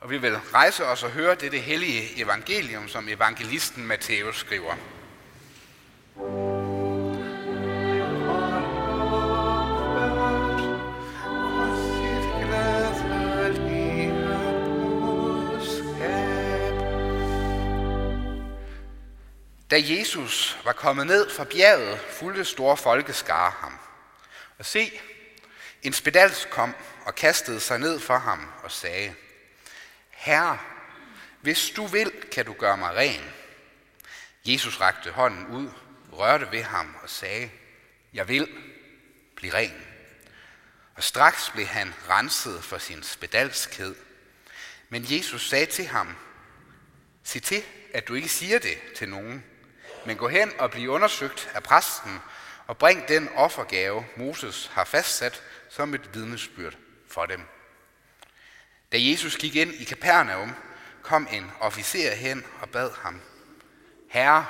Og vi vil rejse os og høre dette hellige evangelium, som evangelisten Matthæus skriver. Da Jesus var kommet ned fra bjerget, fulgte store folkeskare ham. Og se, en spedals kom og kastede sig ned for ham og sagde, Herre, hvis du vil, kan du gøre mig ren. Jesus rakte hånden ud, rørte ved ham og sagde, Jeg vil, blive ren. Og straks blev han renset for sin spedalskhed. Men Jesus sagde til ham, Sig til, at du ikke siger det til nogen, men gå hen og bliv undersøgt af præsten, og bring den offergave, Moses har fastsat som et vidnesbyrd for dem. Da Jesus gik ind i Kapernaum, kom en officer hen og bad ham, Herre,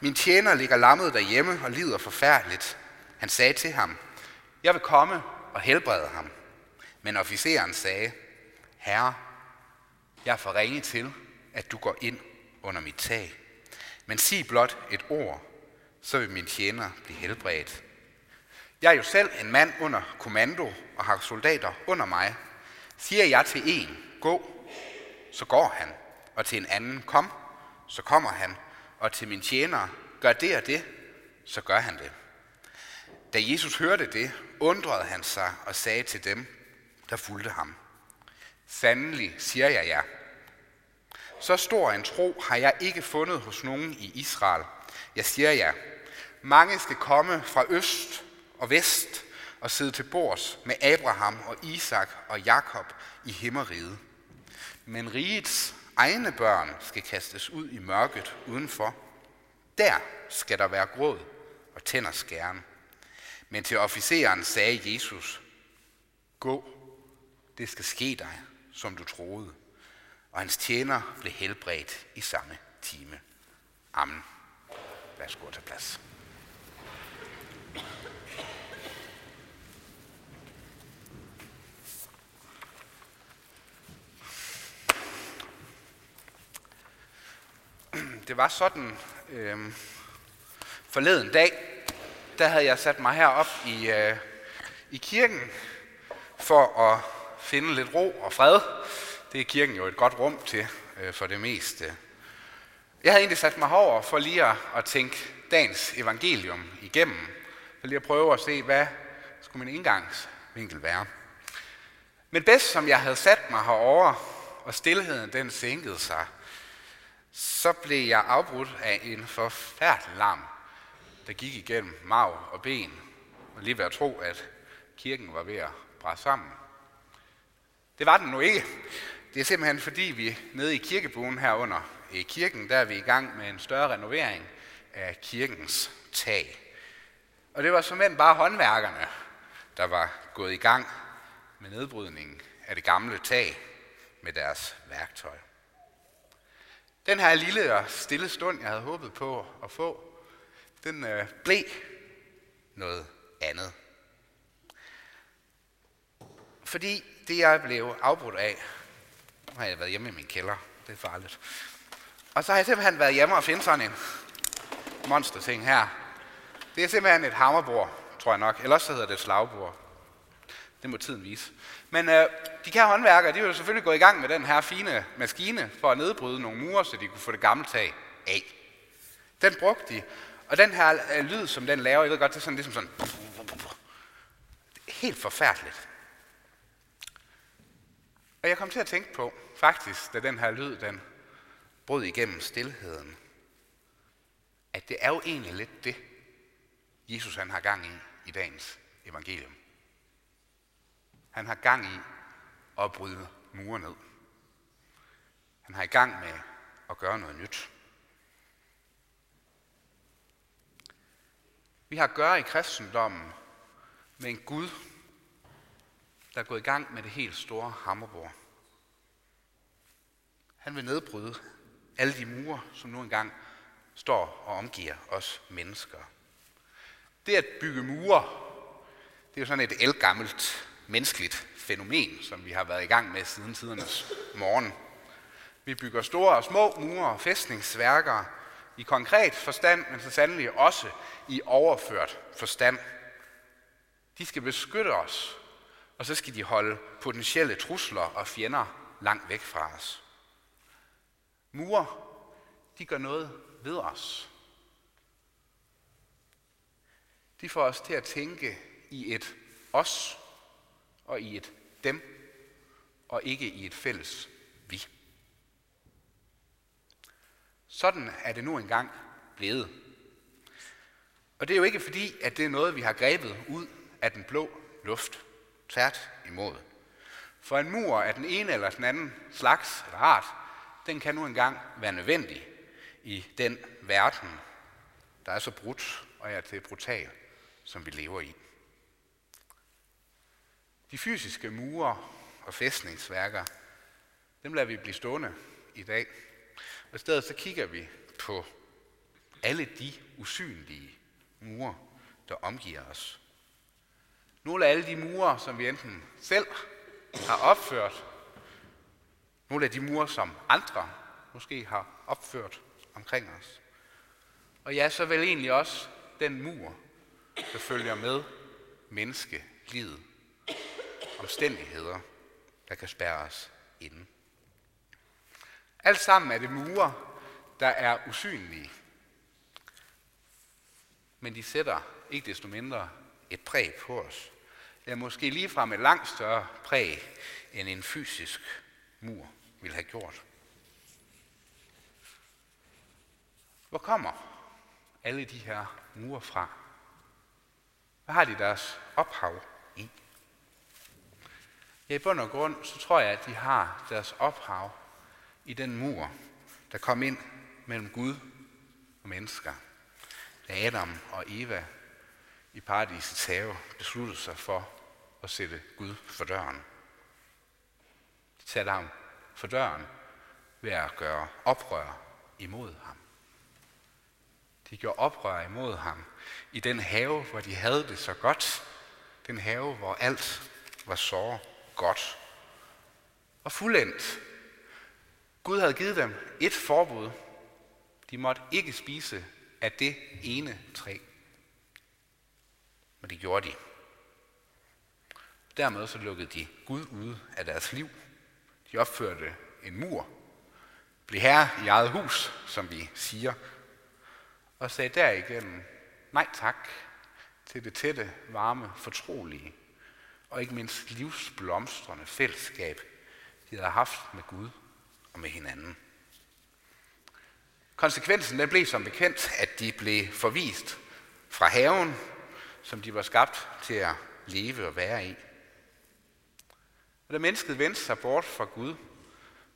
min tjener ligger lammet derhjemme og lider forfærdeligt. Han sagde til ham, jeg vil komme og helbrede ham. Men officeren sagde, Herre, jeg er for ringe til, at du går ind under mit tag. Men sig blot et ord, så vil min tjener blive helbredt. Jeg er jo selv en mand under kommando og har soldater under mig. Siger jeg til en, gå, så går han, og til en anden, kom, så kommer han, og til min tjener, gør det og det, så gør han det. Da Jesus hørte det, undrede han sig og sagde til dem, der fulgte ham, Sandelig siger jeg jer, så stor en tro har jeg ikke fundet hos nogen i Israel. Jeg siger jer, mange skal komme fra øst og vest og sidde til bords med Abraham og Isak og Jakob i himmeriget. Men rigets egne børn skal kastes ud i mørket udenfor. Der skal der være gråd og tænder skæren. Men til officeren sagde Jesus, gå, det skal ske dig, som du troede og hans tjener blev helbredt i samme time. Amen. Værsgo til plads. Det var sådan øh, forleden dag, der havde jeg sat mig herop i, øh, i kirken for at finde lidt ro og fred det er kirken jo et godt rum til øh, for det meste. Jeg havde egentlig sat mig herover for lige at, at tænke dagens evangelium igennem. For lige at prøve at se, hvad skulle min indgangsvinkel være. Men bedst som jeg havde sat mig herover og stillheden den sænkede sig, så blev jeg afbrudt af en forfærdelig larm, der gik igennem mag og ben. Og lige ved at tro, at kirken var ved at brænde sammen. Det var den nu ikke. Det er simpelthen fordi, vi nede i kirkebuen herunder i kirken, der er vi i gang med en større renovering af kirkens tag. Og det var simpelthen bare håndværkerne, der var gået i gang med nedbrydningen af det gamle tag med deres værktøj. Den her lille og stille stund, jeg havde håbet på at få, den øh, blev noget andet. Fordi det, jeg blev afbrudt af, nu har jeg været hjemme i min kælder. Det er farligt. Og så har jeg simpelthen været hjemme og finde sådan en monster ting her. Det er simpelthen et hammerbord, tror jeg nok. Ellers så hedder det et slagbord. Det må tiden vise. Men øh, de kære håndværkere, de har jo selvfølgelig gået i gang med den her fine maskine for at nedbryde nogle mure, så de kunne få det gamle tag af. Den brugte de. Og den her øh, lyd, som den laver, jeg ved godt, det er sådan ligesom sådan... Helt forfærdeligt. Og jeg kom til at tænke på, faktisk, da den her lyd, den brød igennem stillheden, at det er jo egentlig lidt det, Jesus han har gang i i dagens evangelium. Han har gang i at bryde mure ned. Han har i gang med at gøre noget nyt. Vi har at gøre i kristendommen med en Gud, der er gået i gang med det helt store hammerbord. Han vil nedbryde alle de mure, som nu engang står og omgiver os mennesker. Det at bygge mure, det er jo sådan et elgammelt menneskeligt fænomen, som vi har været i gang med siden tidernes morgen. Vi bygger store og små mure og fæstningsværker i konkret forstand, men så sandelig også i overført forstand. De skal beskytte os, og så skal de holde potentielle trusler og fjender langt væk fra os. Mure, de gør noget ved os. De får os til at tænke i et os og i et dem, og ikke i et fælles vi. Sådan er det nu engang blevet. Og det er jo ikke fordi, at det er noget, vi har grebet ud af den blå luft. Tvært imod. For en mur af den ene eller den anden slags eller art, den kan nu engang være nødvendig i den verden, der er så brudt og er til brutal, som vi lever i. De fysiske mure og fæstningsværker, dem lader vi blive stående i dag. Og i stedet så kigger vi på alle de usynlige mure, der omgiver os. Nogle af alle de mure, som vi enten selv har opført, nogle af de mure, som andre måske har opført omkring os. Og ja, så vel egentlig også den mur, der følger med menneskelivet. Omstændigheder, der kan spærre os inde. Alt sammen er det mure, der er usynlige. Men de sætter ikke desto mindre et præg på os. er måske ligefrem et langt større præg, end en fysisk mur ville have gjort. Hvor kommer alle de her mure fra? Hvad har de deres ophav i? Ja, i bund og grund, så tror jeg, at de har deres ophav i den mur, der kom ind mellem Gud og mennesker. Da Adam og Eva i paradisets have besluttede sig for at sætte Gud for døren. De satte ham for døren ved at gøre oprør imod ham. De gjorde oprør imod ham i den have, hvor de havde det så godt. Den have, hvor alt var så godt og fuldendt. Gud havde givet dem et forbud. De måtte ikke spise af det ene træ. Men det gjorde de. Dermed så lukkede de Gud ude af deres liv. De opførte en mur, blev herre i eget hus, som vi siger, og sagde derigennem nej tak til det tætte, varme, fortrolige og ikke mindst livsblomstrende fællesskab, de havde haft med Gud og med hinanden. Konsekvensen den blev som bekendt, at de blev forvist fra haven, som de var skabt til at leve og være i. Og da mennesket vendte sig bort fra Gud,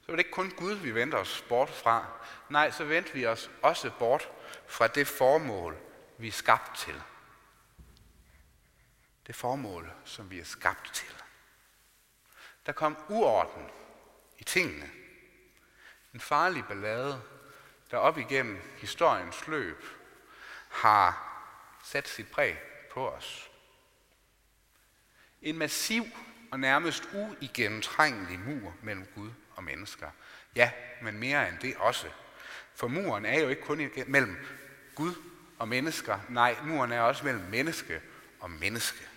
så var det ikke kun Gud, vi vendte os bort fra. Nej, så vendte vi os også bort fra det formål, vi er skabt til. Det formål, som vi er skabt til. Der kom uorden i tingene. En farlig ballade, der op igennem historiens løb har sat sit præg på os. En massiv og nærmest uigennemtrængelig mur mellem Gud og mennesker. Ja, men mere end det også. For muren er jo ikke kun mellem Gud og mennesker. Nej, muren er også mellem menneske og menneske.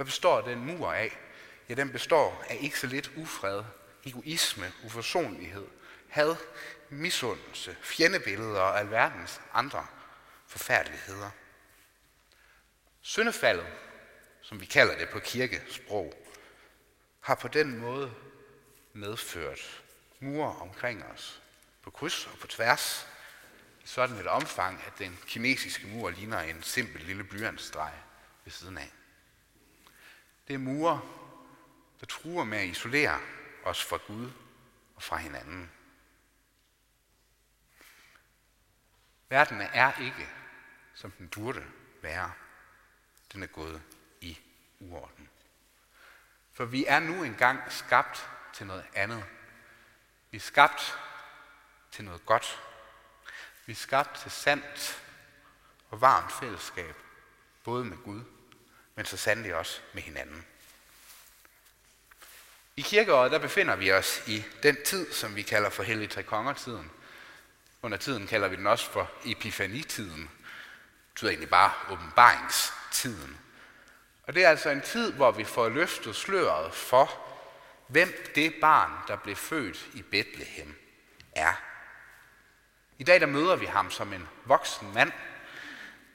Hvad består den mur af? Ja, den består af ikke så lidt ufred, egoisme, uforsonlighed, had, misundelse, fjendebilleder og alverdens andre forfærdeligheder. Syndefaldet, som vi kalder det på kirkesprog, har på den måde medført mure omkring os, på kryds og på tværs, i sådan et omfang, at den kinesiske mur ligner en simpel lille blyantstreg ved siden af. Det er mure, der truer med at isolere os fra Gud og fra hinanden. Verden er ikke, som den burde være. Den er gået i uorden. For vi er nu engang skabt til noget andet. Vi er skabt til noget godt. Vi er skabt til sandt og varmt fællesskab, både med Gud, men så sandelig også med hinanden. I kirkeåret der befinder vi os i den tid, som vi kalder for Hellig Trekonger-tiden. Under tiden kalder vi den også for Epifanitiden. Det betyder egentlig bare åbenbaringstiden. Og det er altså en tid, hvor vi får løftet sløret for, hvem det barn, der blev født i Bethlehem, er. I dag der møder vi ham som en voksen mand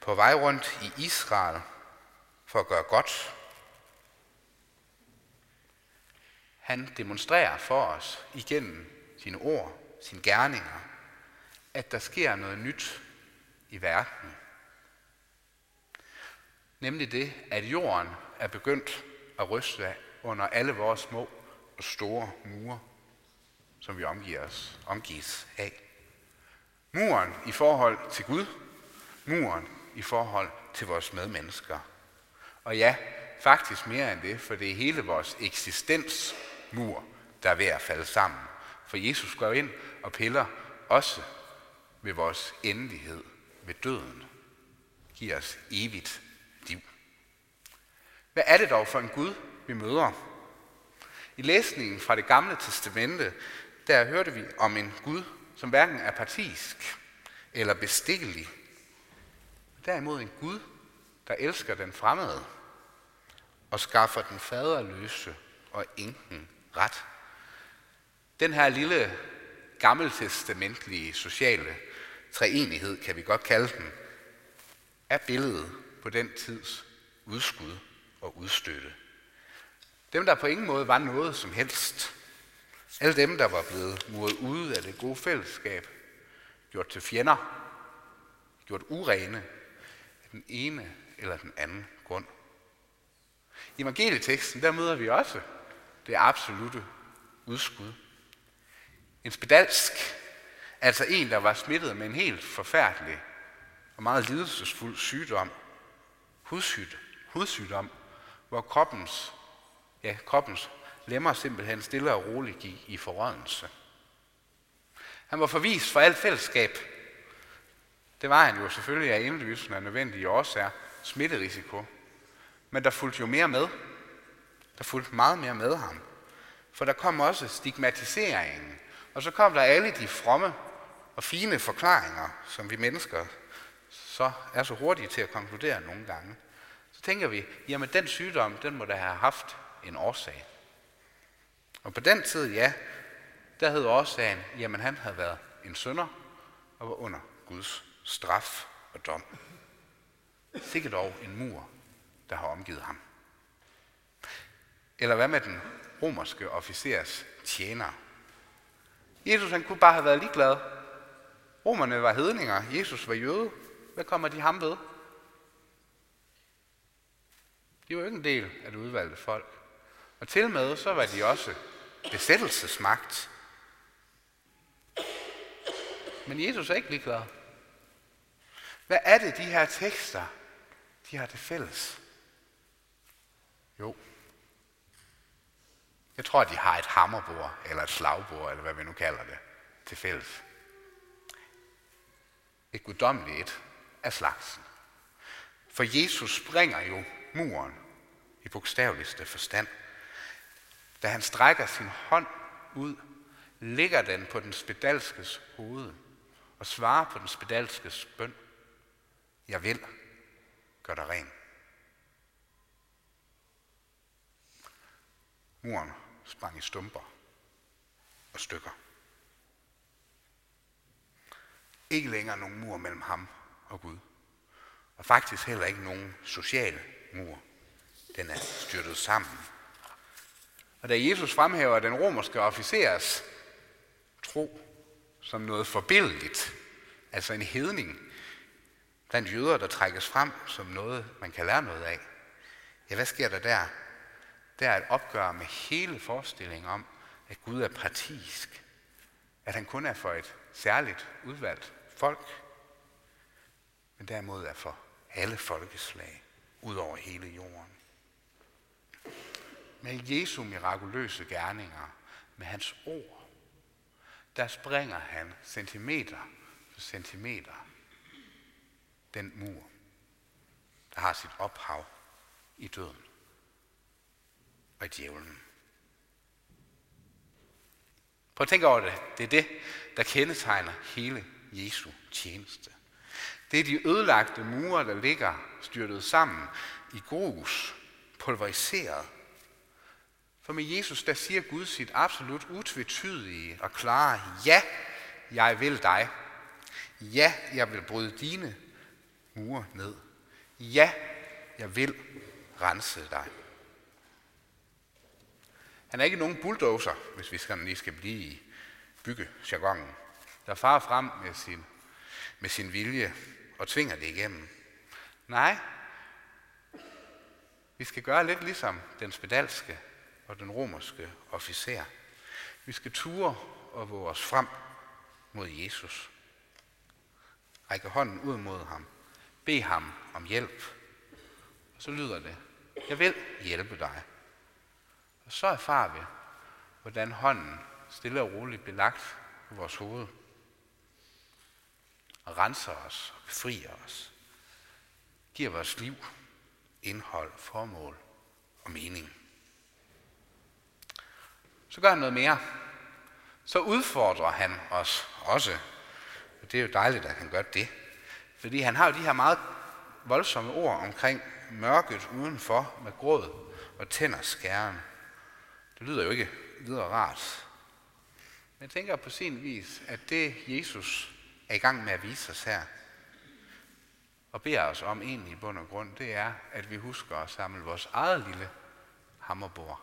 på vej rundt i Israel for at gøre godt. Han demonstrerer for os igennem sine ord, sine gerninger, at der sker noget nyt i verden. Nemlig det, at jorden er begyndt at ryste under alle vores små og store mure, som vi omgiver os, omgives af. Muren i forhold til Gud, muren i forhold til vores medmennesker. Og ja, faktisk mere end det, for det er hele vores eksistensmur, der er ved at falde sammen. For Jesus går ind og piller også ved vores endelighed, ved døden. Giver os evigt liv. Hvad er det dog for en Gud, vi møder? I læsningen fra det gamle testamente, der hørte vi om en Gud, som hverken er partisk eller bestikkelig. Derimod en Gud, der elsker den fremmede og skaffer den faderløse og ingen ret. Den her lille gammeltestamentlige sociale treenighed, kan vi godt kalde den, er billedet på den tids udskud og udstøtte. Dem, der på ingen måde var noget som helst. Alle dem, der var blevet muret ude af det gode fællesskab, gjort til fjender, gjort urene af den ene eller den anden grund. I evangelieteksten, der møder vi også det absolute udskud. En spedalsk, altså en, der var smittet med en helt forfærdelig og meget lidelsesfuld sygdom, hudsygdom, hudsygdom hvor kroppens ja, kroppens lemmer simpelthen stille og roligt gik i forrådelse. Han var forvist for alt fællesskab. Det var han jo selvfølgelig af indlysende og nødvendige årsager, smitterisiko. Men der fulgte jo mere med. Der fulgte meget mere med ham. For der kom også stigmatiseringen. Og så kom der alle de fromme og fine forklaringer, som vi mennesker så er så hurtige til at konkludere nogle gange. Så tænker vi, jamen den sygdom, den må da have haft en årsag. Og på den tid, ja, der hed årsagen, jamen han havde været en sønder og var under Guds straf og dom. Sikkert dog en mur, der har omgivet ham. Eller hvad med den romerske officers tjener? Jesus han kunne bare have været ligeglad. Romerne var hedninger, Jesus var jøde. Hvad kommer de ham ved? De var jo ikke en del af det udvalgte folk. Og til med så var de også besættelsesmagt. Men Jesus er ikke ligeglad. Hvad er det, de her tekster, de har til fælles? Jo, jeg tror, de har et hammerbord, eller et slagbord, eller hvad vi nu kalder det, til fælles. Et guddommeligt et af slagsen. For Jesus springer jo muren i bogstaveligste forstand. Da han strækker sin hånd ud, ligger den på den spedalskes hoved og svarer på den spedalskes bøn. Jeg vil, gør dig ren. Muren sprang i stumper og stykker. Ikke længere nogen mur mellem ham og Gud. Og faktisk heller ikke nogen social mur. Den er styrtet sammen. Og da Jesus fremhæver den romerske officers tro som noget forbilledeligt, altså en hedning blandt jøder, der trækkes frem som noget, man kan lære noget af, ja, hvad sker der der? Det er et opgør med hele forestillingen om, at Gud er partisk, at han kun er for et særligt udvalgt folk, men derimod er for alle folkeslag ud over hele jorden. Med Jesu mirakuløse gerninger, med hans ord, der springer han centimeter for centimeter den mur, der har sit ophav i døden og i djævlen. Prøv at tænke over det. Det er det, der kendetegner hele Jesu tjeneste. Det er de ødelagte mure, der ligger styrtet sammen i grus, pulveriseret. For med Jesus, der siger Gud sit absolut utvetydige og klare, ja, jeg vil dig. Ja, jeg vil bryde dine mure ned. Ja, jeg vil rense dig. Han er ikke nogen bulldozer, hvis vi skal, lige skal blive i byggejargonen, der farer frem med sin, med sin vilje og tvinger det igennem. Nej, vi skal gøre lidt ligesom den spedalske og den romerske officer. Vi skal ture og våge os frem mod Jesus. Række hånden ud mod ham. Bed ham om hjælp. Og så lyder det, jeg vil hjælpe dig. Og så erfarer vi, hvordan hånden stille og roligt bliver lagt på vores hoved. Og renser os og befrier os. Giver vores liv indhold, formål og mening. Så gør han noget mere. Så udfordrer han os også. Og det er jo dejligt, at han gør det. Fordi han har jo de her meget voldsomme ord omkring mørket udenfor med gråd og tænder skæren. Det lyder jo ikke videre rart. Men jeg tænker på sin vis, at det Jesus er i gang med at vise os her, og beder os om egentlig i bund og grund, det er, at vi husker at samle vores eget lille hammerbord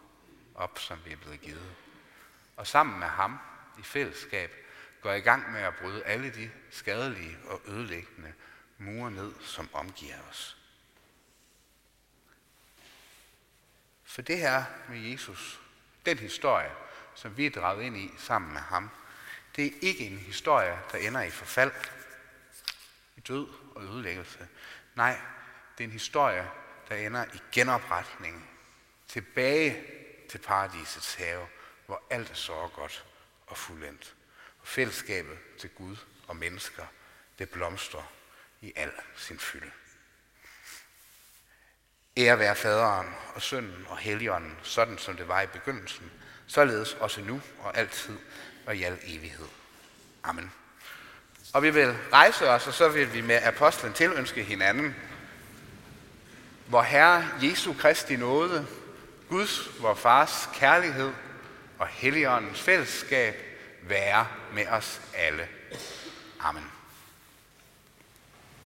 op, som vi er blevet givet. Og sammen med ham i fællesskab går i gang med at bryde alle de skadelige og ødelæggende mure ned, som omgiver os. For det her med Jesus, den historie, som vi er draget ind i sammen med ham, det er ikke en historie, der ender i forfald, i død og ødelæggelse. Nej, det er en historie, der ender i genopretning, tilbage til paradisets have, hvor alt er så godt og fuldendt. Og fællesskabet til Gud og mennesker, det blomstrer i al sin fylde. Ære være faderen og sønnen og helligånden, sådan som det var i begyndelsen, således også nu og altid og i al evighed. Amen. Og vi vil rejse os, og så vil vi med apostlen tilønske hinanden, hvor Herre Jesu Kristi nåde, Guds, vor Fars kærlighed og Helligåndens fællesskab være med os alle. Amen.